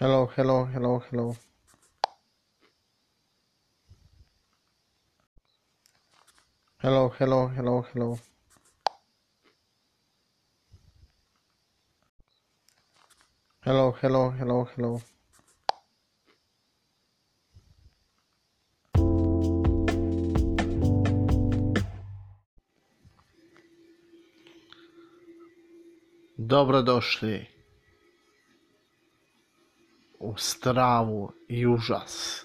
Hello, hello, hello, hello. Hello, hello, hello, hello. Hello, hello, hello, hello. Dobrodošli u stravu i užas.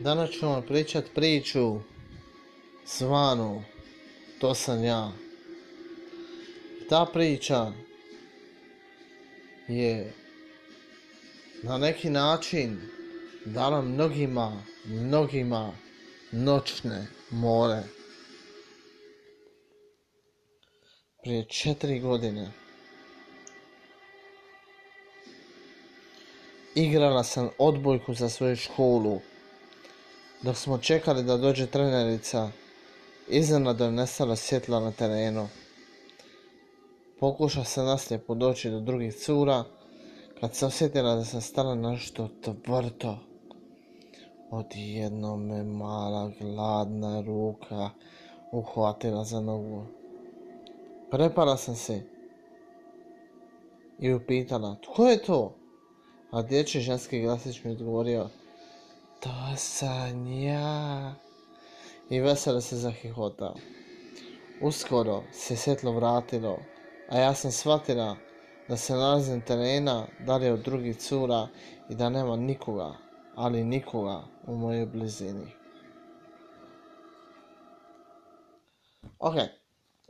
Danas ću vam pričat priču zvanu To sam ja. Ta priča je na neki način dala mnogima, mnogima noćne more. Prije četiri godine igrala sam odbojku za svoju školu. Dok smo čekali da dođe trenerica, iznenada je nestala svjetla na terenu. Pokuša se naslijepo doći do drugih cura, kad se osjetila da sam stala nešto tvrdo. Odjednom me mala gladna ruka uhvatila za nogu. Prepala sam se i upitala, tko je to? A dječji ženski glasić mi odgovorio, to sam ja. I veselo se zahihotao. Uskoro se svjetlo vratilo, a ja sam shvatila da se nalazim terena dalje od drugih cura i da nema nikoga, ali nikoga u mojoj blizini. Ok,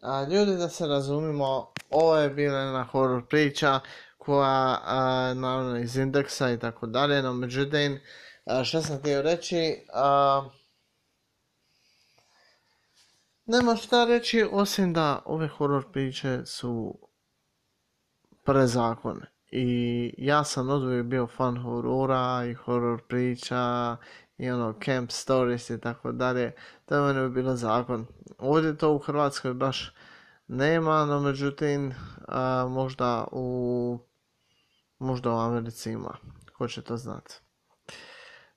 a, ljudi da se razumimo, ovo je bila jedna horror priča koja a, naravno iz indeksa i tako dalje, no međutim, što sam htio reći, a, nema šta reći osim da ove horror priče su prezakone. I ja sam od bio fan horora i horror priča i ono camp stories i tako dalje. To je meni bilo zakon. Ovdje to u Hrvatskoj baš nema, no međutim možda u možda u Americi ima. Ko će to znati.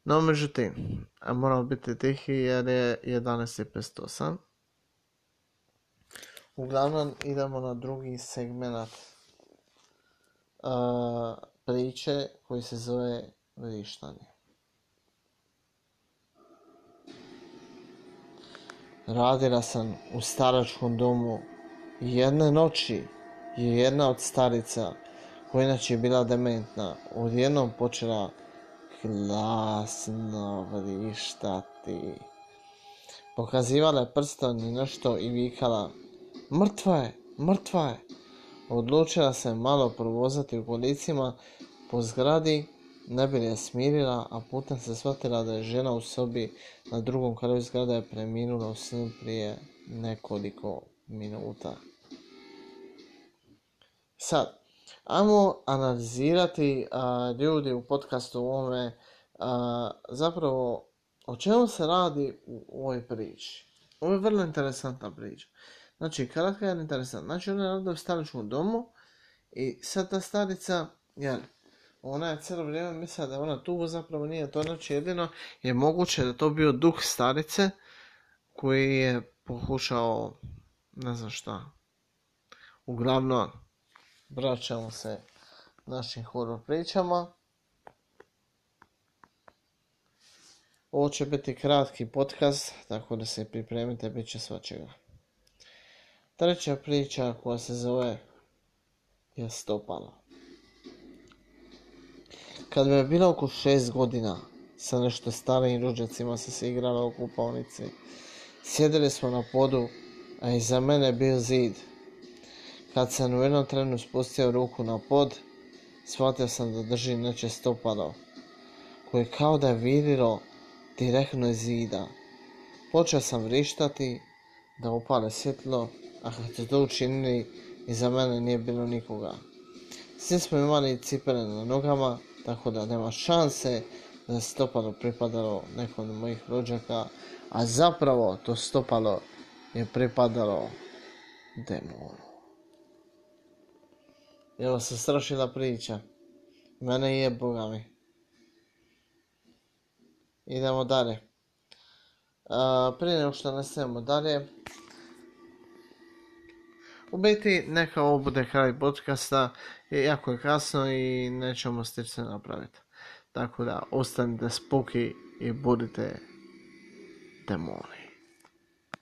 No međutim, moramo biti tihi jer je 11.58. Uglavnom idemo na drugi segment priče koji se zove vrištanje. Radila sam u staračkom domu i jedne noći je jedna od starica, koja inače je bila dementna, odjednom počela glasno vrištati. Pokazivala je prstom i nešto i vikala Mrtva je, mrtva je. Odlučila se malo provozati u kolicima po zgradi, ne bi je smirila, a putem se shvatila da je žena u sobi na drugom kraju zgrada je preminula u snu prije nekoliko minuta. Sad, ajmo analizirati ljudi u podcastu ovome zapravo o čemu se radi u ovoj priči. Ovo je vrlo interesantna priča. Znači, kratka je interesantna. Znači, ona je rada u staričkom domu i sad ta starica, jel, ona je cijelo vrijeme mislila da ona tu zapravo nije to, znači jedino je moguće da to bio duh starice koji je pokušao, ne znam šta, uglavnom vraćamo se našim horror pričama. Ovo će biti kratki podcast, tako da se pripremite, bit će svačega. Treća priča koja se zove je stopalo. Kad mi je bilo oko šest godina, sa nešto starijim rođacima sam se igrala u kupovnici. Sjedili smo na podu, a iza mene je bio zid. Kad sam u jednom trenu spustio ruku na pod, shvatio sam da drži neće stopalo, koje kao da je vidilo direktno iz zida. Počeo sam vrištati da upale svjetlo a kad su to učinili, iza mene nije bilo nikoga. Svi smo imali cipele na nogama, tako da nema šanse da je stopalo pripadalo nekom od mojih rođaka, a zapravo to stopalo je pripadalo demonu. Evo se strašila priča. Mene je Boga mi. Idemo dalje. prije nego što nastavimo dalje, u biti neka ovo bude kraj podcasta, jako je kasno i nećemo stići se napraviti. Tako da ostanite spuki i budite demoni.